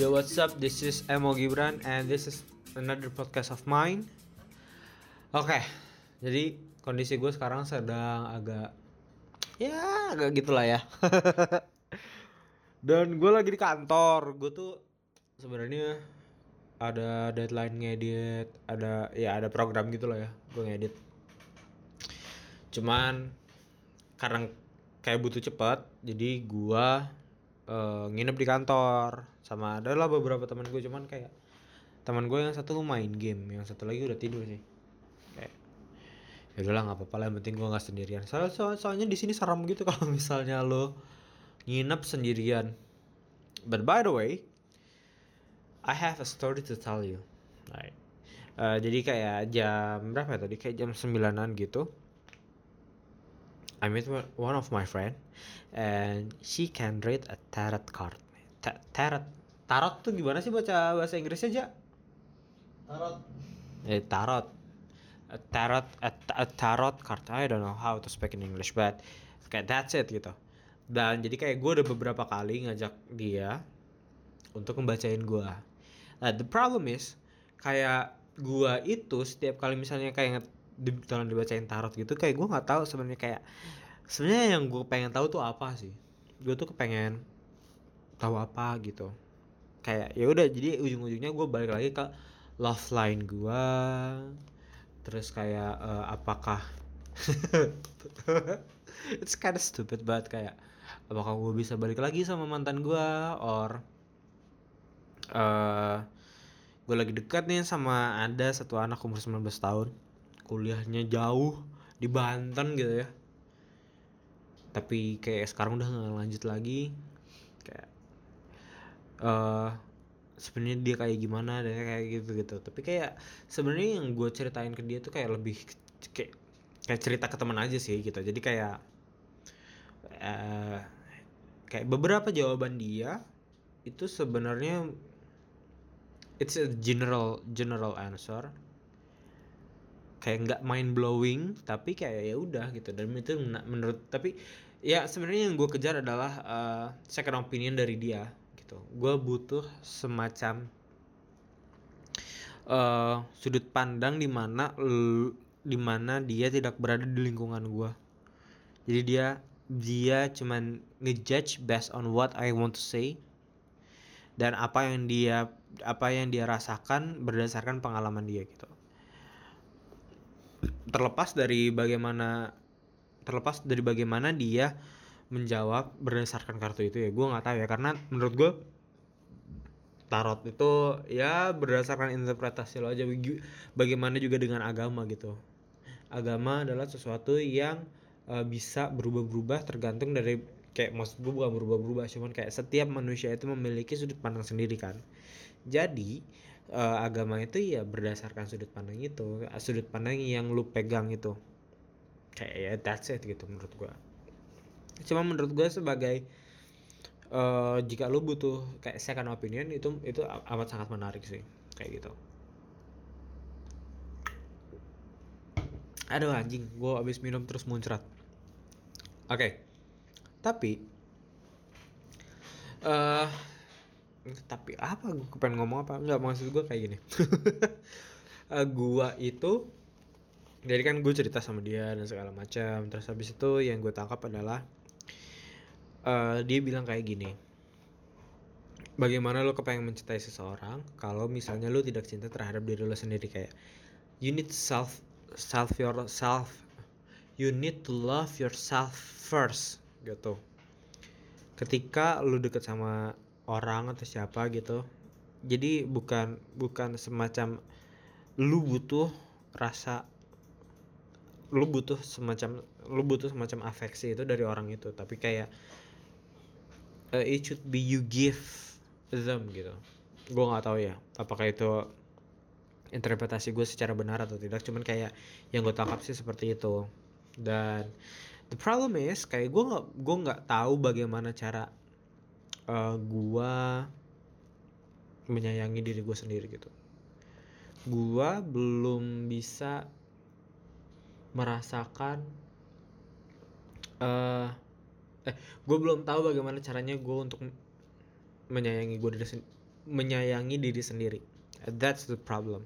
Yo, what's up? This is Emo Gibran and this is another podcast of mine. Oke, jadi kondisi gue sekarang sedang agak ya agak gitulah ya. Dan gue lagi di kantor. Gue tuh sebenarnya ada deadline ngedit, ada ya ada program gitu lah ya. Gue ngedit. Cuman karena kayak butuh cepat, jadi gua eh, nginep di kantor sama adalah beberapa teman gue cuman kayak teman gue yang satu main game yang satu lagi udah tidur sih. Kayak ya udahlah nggak apa-apa lah yang penting gue nggak sendirian. Soalnya so- soalnya di sini serem gitu kalau misalnya lo nginep sendirian. But by the way I have a story to tell you. Right. Eh, jadi kayak jam berapa ya tadi? Kayak jam sembilanan gitu. I met one- one of my friend and she can read a tarot card. Ta- tarot tarot tuh gimana sih baca bahasa Inggrisnya aja? Tarot. Eh tarot. A tarot a, ta- a tarot card. I don't know how to speak in English but kayak that's it gitu. Dan jadi kayak gue udah beberapa kali ngajak dia untuk membacain gue. Nah, the problem is kayak gue itu setiap kali misalnya kayak di, tolong dibacain tarot gitu kayak gue nggak tahu sebenarnya kayak sebenarnya yang gue pengen tahu tuh apa sih gue tuh kepengen tahu apa gitu kayak ya udah jadi ujung-ujungnya gue balik lagi ke love line gue terus kayak eh, apakah it's kind of stupid banget kayak apakah gue bisa balik lagi sama mantan gue or eh gue lagi dekat nih sama ada satu anak umur 19 tahun. Kuliahnya jauh di Banten gitu ya. Tapi kayak sekarang udah nggak lanjut lagi eh sebenarnya dia kayak gimana dan kayak gitu gitu. Tapi kayak sebenarnya yang gue ceritain ke dia tuh kayak lebih kayak kayak cerita ke teman aja sih gitu. Jadi kayak eh kayak beberapa jawaban dia itu sebenarnya it's a general general answer. Kayak nggak mind blowing tapi kayak ya udah gitu. Dan itu menurut tapi ya sebenarnya yang gue kejar adalah eh, second opinion dari dia gitu. Gue butuh semacam eh sudut pandang di mana di mana dia tidak berada di lingkungan gue jadi dia dia cuman ngejudge based on what I want to say dan apa yang dia apa yang dia rasakan berdasarkan pengalaman dia gitu. Terlepas dari bagaimana terlepas dari bagaimana dia menjawab berdasarkan kartu itu ya. Gue nggak tahu ya karena menurut gue tarot itu ya berdasarkan interpretasi lo aja bagaimana juga dengan agama gitu. Agama adalah sesuatu yang eh, bisa berubah-berubah tergantung dari kayak maksud gue bukan berubah-berubah cuman kayak setiap manusia itu memiliki sudut pandang sendiri kan. Jadi eh, agama itu ya berdasarkan sudut pandang itu sudut pandang yang lu pegang itu. Kayak ya that's it gitu menurut gua cuma menurut gua sebagai eh jika lu butuh kayak second opinion itu itu amat sangat menarik sih kayak gitu. Aduh anjing gua abis minum terus muncrat. Oke tapi eh tapi apa gue pengen ngomong apa? Nggak maksud gue kayak gini. Eh, gua itu jadi kan gue cerita sama dia dan segala macam terus habis itu yang gue tangkap adalah eh dia bilang kayak gini bagaimana lo kepengen mencintai seseorang kalau misalnya lo tidak cinta terhadap diri lo sendiri? Kayak you need self self yourself you need to love yourself first gitu. Ketika lu deket sama orang atau siapa gitu jadi bukan bukan semacam lu butuh rasa lu butuh semacam lu butuh semacam afeksi itu dari orang itu tapi kayak uh, it should be you give them gitu. Gue nggak tahu ya apakah itu interpretasi gue secara benar atau tidak. Cuman kayak yang gue tangkap sih seperti itu. Dan the problem is kayak gue nggak gue nggak tahu bagaimana cara uh, gue menyayangi diri gue sendiri gitu. Gue belum bisa merasakan eh eh gue belum tahu bagaimana caranya gue untuk menyayangi gue diri menyayangi diri sendiri. That's the problem.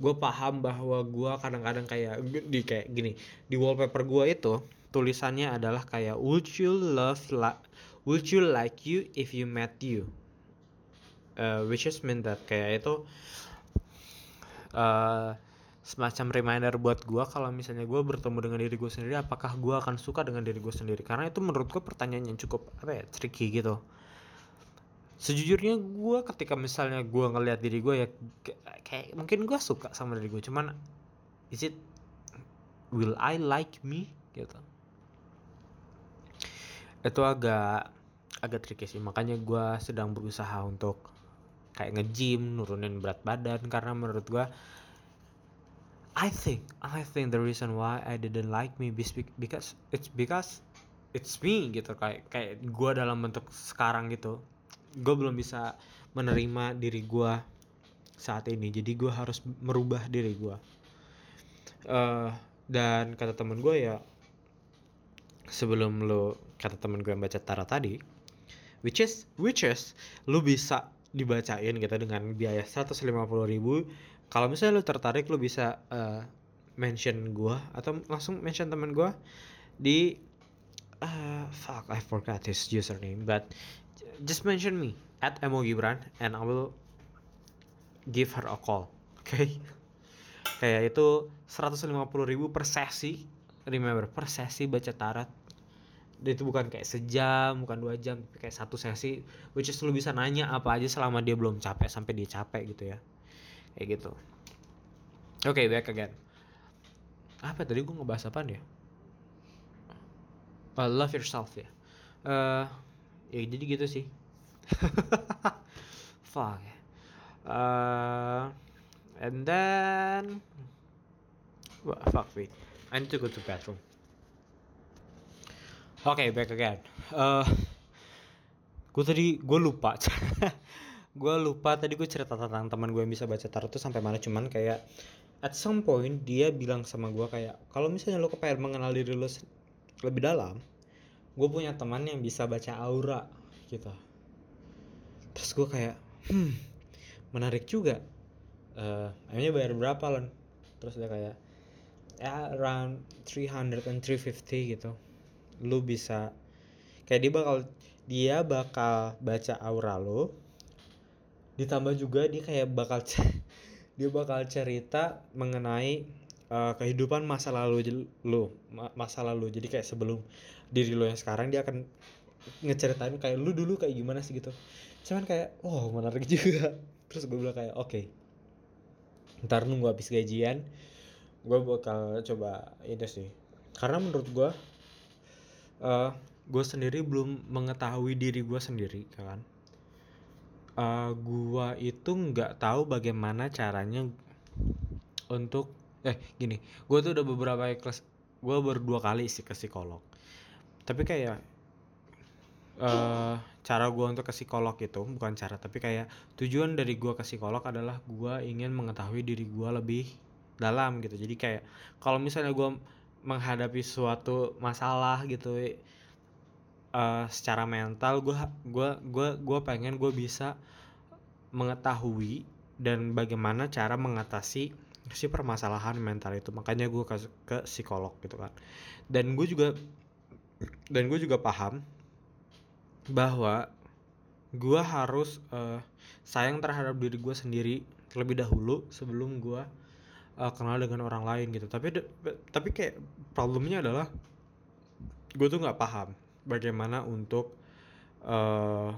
Gue paham bahwa gue kadang-kadang kayak di kayak gini di wallpaper gue itu tulisannya adalah kayak would you love like would you like you if you met you? Uh, which is mean that kayak itu uh, semacam reminder buat gue kalau misalnya gue bertemu dengan diri gue sendiri apakah gue akan suka dengan diri gue sendiri? Karena itu menurut gue pertanyaan yang cukup apa ya tricky gitu. Sejujurnya gue ketika misalnya gue ngelihat diri gue ya kayak mungkin gue suka sama diri gue cuman is it will I like me? Gitu. Itu agak agak tricky sih. Makanya gue sedang berusaha untuk kayak nge-gym nurunin berat badan. Karena menurut gue I think I think the reason why I didn't like me because it's because it's me gitu kayak kayak gue dalam bentuk sekarang gitu. Gue belum bisa menerima diri gue saat ini. Jadi gue harus merubah diri gue uh, dan kata temen gue ya sebelum lo kata temen gue yang baca Tara tadi which is which is lo bisa dibacain gitu dengan biaya 150 ribu kalau misalnya lo tertarik lo bisa uh, mention gue atau langsung mention temen gue di uh, fuck I forgot his username but just mention me at Emo Gibran and I will give her a call oke okay? kayak itu 150 ribu per sesi remember per sesi baca tarat dan itu bukan kayak sejam bukan dua jam tapi kayak satu sesi which is lu bisa nanya apa aja selama dia belum capek sampai dia capek gitu ya kayak gitu. Oke okay, back again. Apa tadi gue ngebahas apa ya? Uh, love yourself ya. Uh, ya jadi gitu sih. Fuck. Uh, and then well, fuck wait I need to go to bathroom. Oke okay, back again. Uh, gue tadi gue lupa gue lupa tadi gue cerita tentang teman gue yang bisa baca tarot tuh sampai mana cuman kayak at some point dia bilang sama gue kayak kalau misalnya lo kepengen mengenal diri lo lebih dalam gue punya teman yang bisa baca aura gitu. Terus gue kayak hmm menarik juga. Uh, akhirnya bayar berapa lon? Terus dia kayak ya around 300 and 350 gitu. Lu bisa kayak dia bakal dia bakal baca aura lo ditambah juga dia kayak bakal dia bakal cerita mengenai uh, kehidupan masa lalu lo masa lalu. Jadi kayak sebelum diri lo yang sekarang dia akan ngeceritain kayak lu dulu kayak gimana sih? gitu. Cuman kayak oh menarik juga. Terus gue bilang kayak oke okay. ntar nunggu habis gajian gue bakal coba ini sih. Karena menurut gue uh, gue sendiri belum mengetahui diri gue sendiri kan uh, gue itu nggak tahu bagaimana caranya untuk eh gini gue tuh udah beberapa kelas gue berdua kali sih ke psikolog. Tapi kayak uh, cara gue untuk ke psikolog itu bukan cara tapi kayak tujuan dari gue ke psikolog adalah gue ingin mengetahui diri gue lebih dalam gitu. Jadi kayak kalau misalnya gue menghadapi suatu masalah gitu uh, secara mental gue gua gua gua pengen gue bisa mengetahui dan bagaimana cara mengatasi si permasalahan mental itu. Makanya gue ke, ke psikolog gitu kan. Dan gue juga dan gue juga paham bahwa gue harus uh, sayang terhadap diri gue sendiri terlebih dahulu sebelum gue uh, kenal dengan orang lain gitu. Tapi tapi kayak problemnya adalah gue tuh nggak paham bagaimana untuk uh,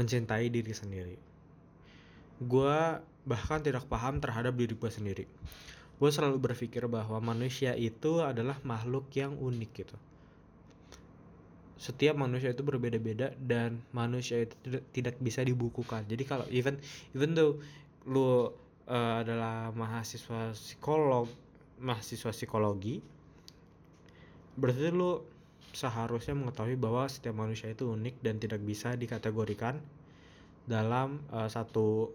mencintai diri sendiri. Gue bahkan tidak paham terhadap diri gue sendiri. Gue selalu berpikir bahwa manusia itu adalah makhluk yang unik gitu. Setiap manusia itu berbeda-beda dan manusia itu tidak, bisa dibukukan. Jadi kalau even even though lu uh, adalah mahasiswa psikolog mahasiswa psikologi berarti lu seharusnya mengetahui bahwa setiap manusia itu unik dan tidak bisa dikategorikan dalam uh, satu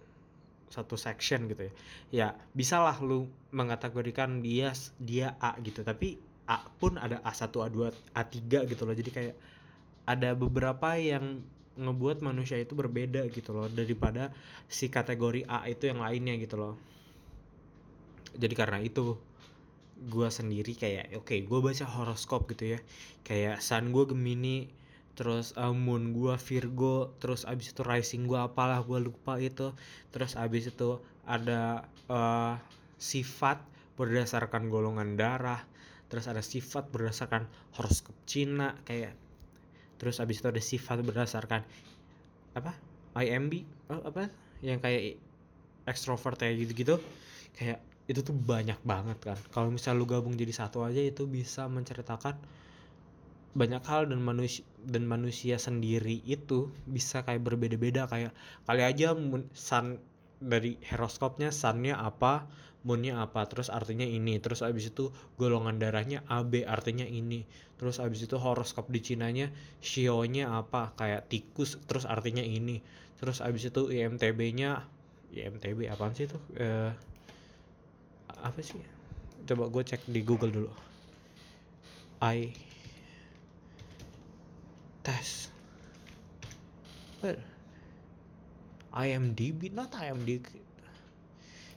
satu section gitu ya. Ya bisalah lu mengategorikan dia dia A gitu. Tapi A pun ada A1 A2 A3 gitu loh. Jadi kayak ada beberapa yang ngebuat manusia itu berbeda gitu loh daripada si kategori A itu yang lainnya gitu loh. Jadi karena itu gue sendiri kayak oke gue baca horoskop gitu ya. Kayak sun gue Gemini terus uh, moon gue Virgo terus abis itu rising gue apalah gue lupa itu terus abis itu ada uh, sifat berdasarkan golongan darah terus ada sifat berdasarkan horoskop Cina kayak terus abis itu ada sifat berdasarkan apa? IMB oh, apa? Yang kayak extrovert kayak gitu-gitu. Kayak itu tuh banyak banget kan. Kalau misal lu gabung jadi satu aja itu bisa menceritakan banyak hal dan manusia dan manusia sendiri itu bisa kayak berbeda-beda. Kayak kali aja sun dari horoskopnya sunnya apa moonnya apa terus artinya ini terus abis itu golongan darahnya AB artinya ini terus abis itu horoskop di Cinanya shio-nya apa kayak tikus terus artinya ini terus abis itu IMTB-nya IMTB apaan sih itu? Uh, apa sih? Coba gue cek di Google dulu. I test. Well IMDb not IMDb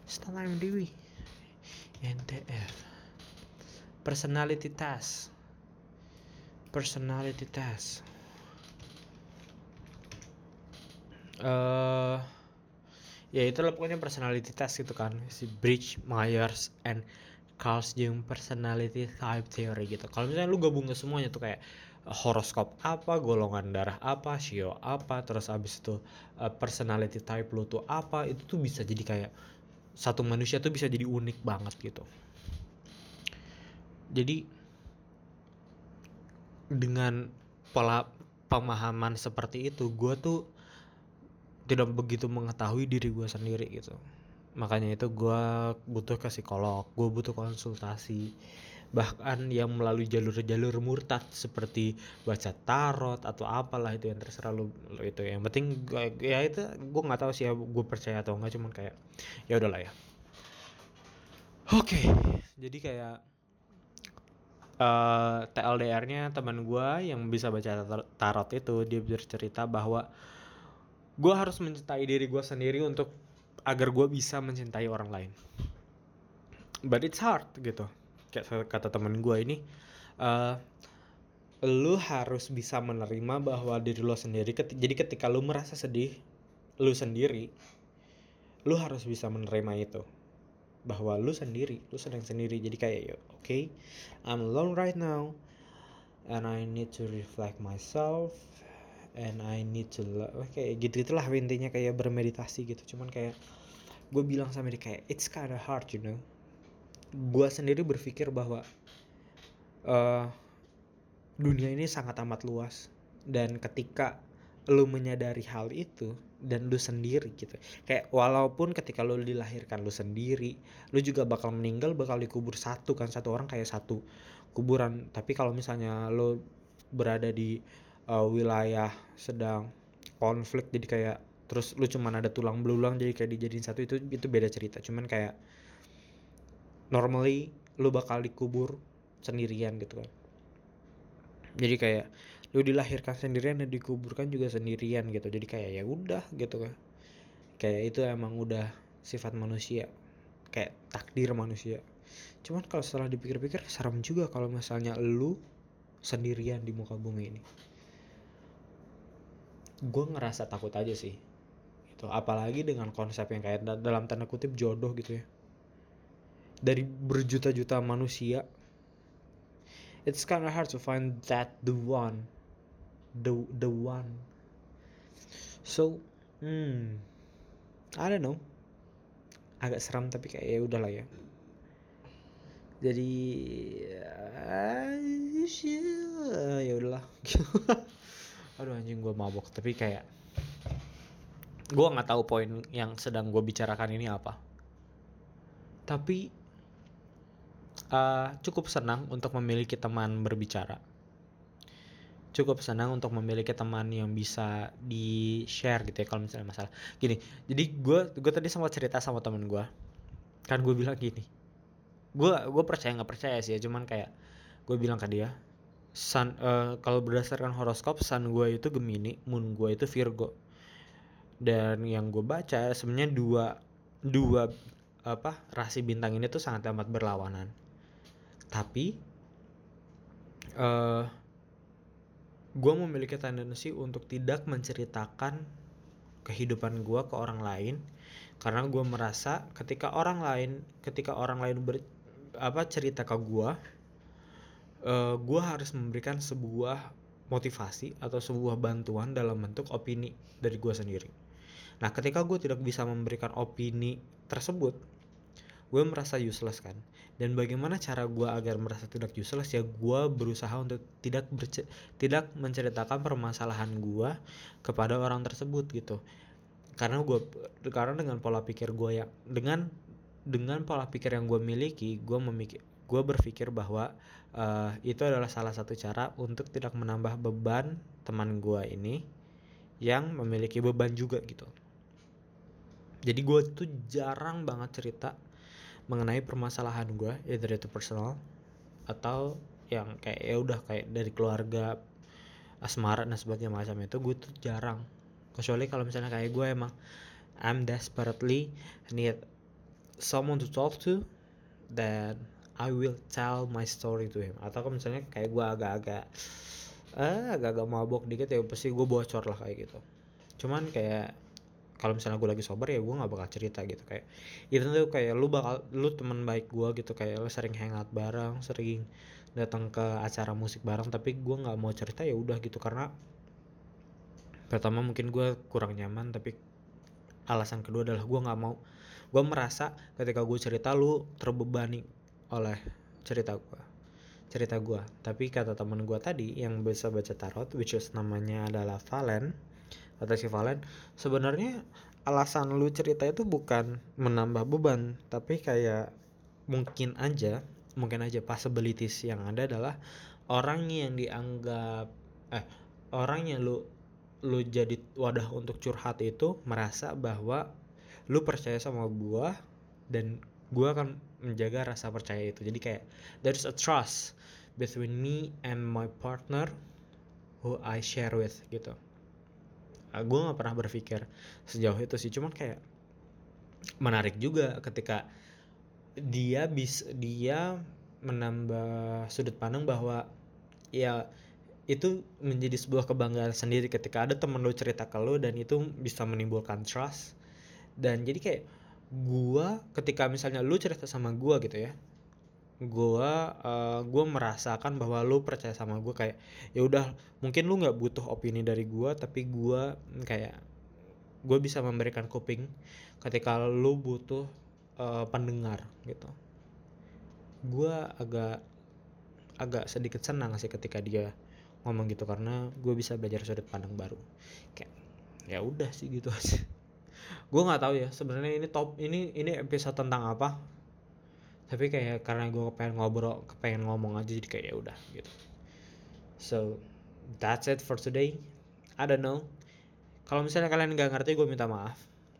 it's not IMDb NTF personality test. Personality test. Uh, ya itu lah pokoknya personality test gitu kan si Bridge, Myers, and Carl's Jung personality type theory gitu kalau misalnya lu gabung ke semuanya tuh kayak horoskop apa, golongan darah apa, shio apa, terus abis itu uh, personality type lu tuh apa, itu tuh bisa jadi kayak satu manusia tuh bisa jadi unik banget gitu. Jadi dengan pola pemahaman seperti itu, gue tuh tidak begitu mengetahui diri gue sendiri gitu. Makanya itu gue butuh ke psikolog gue butuh konsultasi. Bahkan yang melalui jalur-jalur murtad seperti baca tarot atau apalah itu yang terserah lu, lu itu. Yang penting gua, ya itu gue nggak tahu sih ya gue percaya atau enggak cuman kayak ya udahlah ya. Oke okay, jadi kayak uh, eh, TLDR-nya teman gue yang bisa baca tarot itu dia bercerita bahwa gue harus mencintai diri gue sendiri untuk agar gue bisa mencintai orang lain. But it's hard gitu. Kayak kata temen gue ini uh, lu harus bisa menerima bahwa diri lo sendiri ket jadi ketika lu merasa sedih lu sendiri lu harus bisa menerima itu. Bahwa lu sendiri lu sedang sendiri. Jadi kayak yo oke okay, I'm alone right now and I need to reflect myself and I need to love kayak gitu itulah intinya kayak bermeditasi gitu. Cuman kayak gue bilang sama dia kayak it's kinda hard you know. Gue sendiri berpikir bahwa uh, dunia ini sangat amat luas. Dan ketika lu menyadari hal itu dan lu sendiri gitu kayak walaupun ketika lu dilahirkan lu sendiri lu juga bakal meninggal bakal dikubur satu kan satu orang kayak satu kuburan. Tapi kalau misalnya lu berada di uh, wilayah sedang konflik jadi kayak terus lu cuman ada tulang belulang jadi kayak dijadiin satu itu itu beda cerita. Cuman kayak normally lu bakal dikubur sendirian gitu kan. Jadi kayak lu dilahirkan sendirian dan dikuburkan juga sendirian gitu. Jadi kayak ya udah gitu kan. Kayak itu emang udah sifat manusia kayak takdir manusia. Cuman kalau setelah dipikir-pikir serem juga kalau misalnya lu sendirian di muka bumi ini gue ngerasa takut aja sih itu apalagi dengan konsep yang kayak dalam tanda kutip jodoh gitu ya. Dari berjuta-juta manusia it's kind of hard to find that the one the the one. So hmm I don't know. Agak seram tapi kayak ya udahlah ya. Jadi uh, ya udahlah aduh anjing gue mabok. Tapi kayak gue nggak tahu poin yang sedang gue bicarakan ini apa. Tapi uh, cukup senang untuk memiliki teman berbicara. Cukup senang untuk memiliki teman yang bisa di share gitu ya kalau misalnya masalah. Gini jadi gue gue tadi sempat cerita sama temen gue kan gue bilang gini gue gue percaya nggak percaya sih ya cuman kayak gue bilang ke dia sun uh, kalau berdasarkan horoskop sun gue itu Gemini moon gue itu Virgo. Dan yang gue baca sebenarnya dua dua apa rasi bintang ini tuh sangat amat berlawanan. Tapi uh, gue memiliki tendensi untuk tidak menceritakan kehidupan gue ke orang lain karena gue merasa ketika orang lain ketika orang lain ber, apa cerita ke gue uh, gue harus memberikan sebuah motivasi atau sebuah bantuan dalam bentuk opini dari gue sendiri. Nah, ketika gue tidak bisa memberikan opini tersebut, gue merasa useless kan. Dan bagaimana cara gue agar merasa tidak useless ya gue berusaha untuk tidak tidak menceritakan permasalahan gue kepada orang tersebut gitu. Karena gue karena dengan pola pikir gue yang dengan dengan pola pikir yang gue miliki, gue memikir gue berpikir bahwa uh, itu adalah salah satu cara untuk tidak menambah beban teman gue ini yang memiliki beban juga gitu. Jadi gue tuh jarang banget cerita mengenai permasalahan gue either itu personal atau yang kayak ya udah kayak dari keluarga asmara dan sebagainya macam itu gue tuh jarang. Kecuali kalau misalnya kayak gue emang I'm desperately need someone to talk to then I will tell my story to him. Atau kalau misalnya kayak gue agak-agak eh agak-agak mabok dikit ya pasti gue bocor lah kayak gitu. Cuman kayak kalau misalnya gue lagi sober ya gue nggak bakal cerita gitu. Kayak itu tuh kayak lu bakal lu teman baik gue gitu kayak lu sering hangout bareng sering datang ke acara musik bareng tapi gue nggak mau cerita ya udah gitu. Karena pertama mungkin gue kurang nyaman tapi alasan kedua adalah gue nggak mau gue merasa ketika gue cerita lu terbebani oleh cerita gue cerita gue tapi kata temen gue tadi yang bisa baca tarot which is namanya adalah Valen atau si Valen sebenarnya alasan lu cerita itu bukan menambah beban tapi kayak mungkin aja mungkin aja possibilities yang ada adalah orang yang dianggap eh orang yang lu lu jadi wadah untuk curhat itu merasa bahwa lu percaya sama gua dan gue akan menjaga rasa percaya itu. Jadi kayak there's a trust between me and my partner who I share with gitu. Uh, ah, gue nggak pernah berpikir sejauh itu sih. Cuman kayak menarik juga ketika dia bisa dia menambah sudut pandang bahwa ya itu menjadi sebuah kebanggaan sendiri ketika ada temen lo cerita ke lo dan itu bisa menimbulkan trust. Dan jadi kayak gua ketika misalnya lu cerita sama gua gitu ya gua uh, gua merasakan bahwa lu percaya sama gua kayak ya udah mungkin lu nggak butuh opini dari gua tapi gua kayak gua bisa memberikan kuping ketika lu butuh uh, pendengar gitu. Gua agak agak sedikit senang sih ketika dia ngomong gitu karena gue bisa belajar sudut pandang baru. Kayak ya udah sih gitu. aja gue nggak tahu ya sebenarnya ini top ini ini episode tentang apa. Tapi kayak karena gue pengen ngobrol pengen ngomong aja jadi kayak ya udah gitu. So that's it for today. I don't know. Kalau misalnya kalian nggak ngerti gue minta maaf.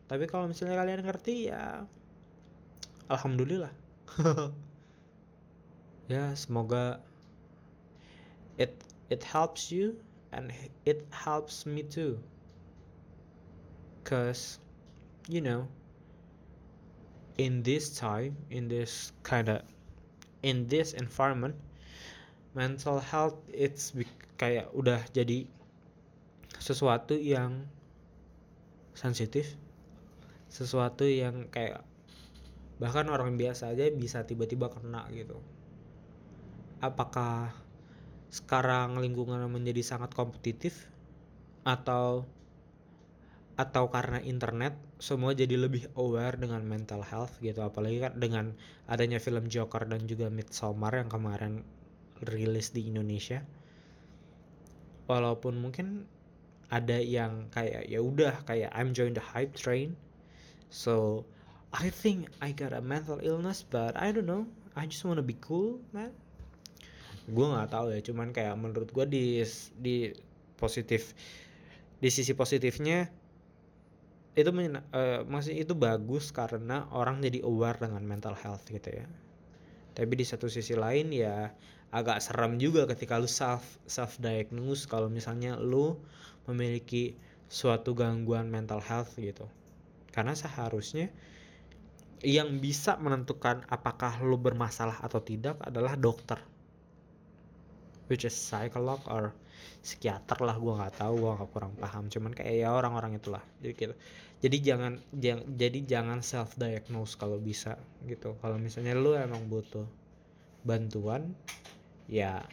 Tapi kalau misalnya kalian ngerti ya alhamdulillah. Ya semoga it it helps you and it helps me too. Cause you know in this time in this kind of in this environment mental health it's kayak udah jadi sesuatu yang sensitif sesuatu yang kayak bahkan orang biasa aja bisa tiba-tiba kena gitu. Apakah sekarang lingkungan menjadi sangat kompetitif atau atau karena internet semua jadi lebih aware dengan mental health gitu. Apalagi kan dengan adanya film Joker dan juga Midsommar yang kemarin rilis di Indonesia. Walaupun mungkin ada yang kayak ya udah kayak I'm join the hype train. So I think I got a mental illness but I don't know. I just wanna be cool man. Gue nggak tahu ya cuman kayak menurut gue di di positif di sisi positifnya itu uh, masih itu bagus karena orang jadi aware dengan mental health gitu ya. Tapi di satu sisi lain ya agak serem juga ketika lu self self diagnose kalau misalnya lu memiliki suatu gangguan mental health gitu. Karena seharusnya yang bisa menentukan apakah lu bermasalah atau tidak adalah dokter which is psycholog or psikiater lah gua nggak tahu gua nggak kurang paham. Cuman kayak ya orang-orang itulah. Jadi gitu. Jadi jangan jang, jadi jangan self diagnose kalau bisa gitu. Kalau misalnya lu emang butuh bantuan ya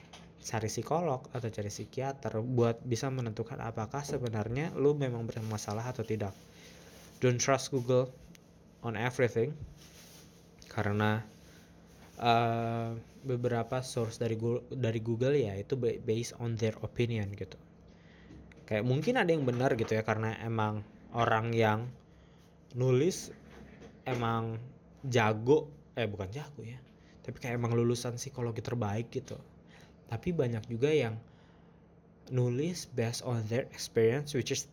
cari psikolog atau cari psikiater buat bisa menentukan apakah sebenarnya lu memang bermasalah atau tidak. Don't trust Google on everything karena uh, beberapa source dari Google, dari Google ya itu based on their opinion gitu. Kayak mungkin ada yang benar gitu ya karena emang orang yang nulis emang jago eh bukan jago ya tapi kayak emang lulusan psikologi terbaik gitu tapi banyak juga yang nulis based on their experience which is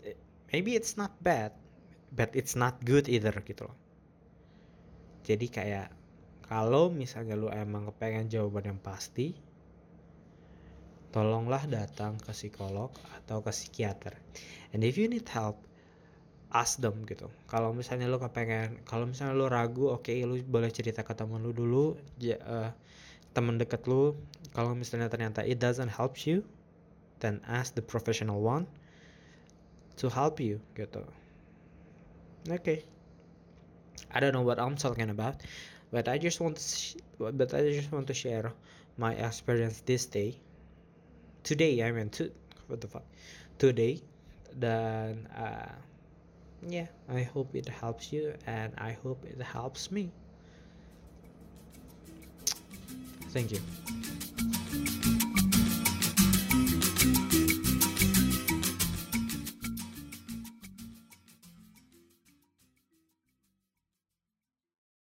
maybe it's not bad but it's not good either gitu loh jadi kayak kalau misalnya lu emang kepengen jawaban yang pasti tolonglah datang ke psikolog atau ke psikiater. And if you need help ask them gitu. Kalau misalnya lu kepengen kalau misalnya lu ragu oke okay, lu boleh cerita ke teman lu dulu ya, uh, teman dekat lu. Kalau misalnya ternyata it doesn't help you then ask the professional one to help you gitu. Oke. Okay. I don't know what I'm talking about but I just want to but I just want to share my experience this day. Today I mean to what the fuck? Today then uh, yeah i hope it helps you and i hope it helps me. Thank you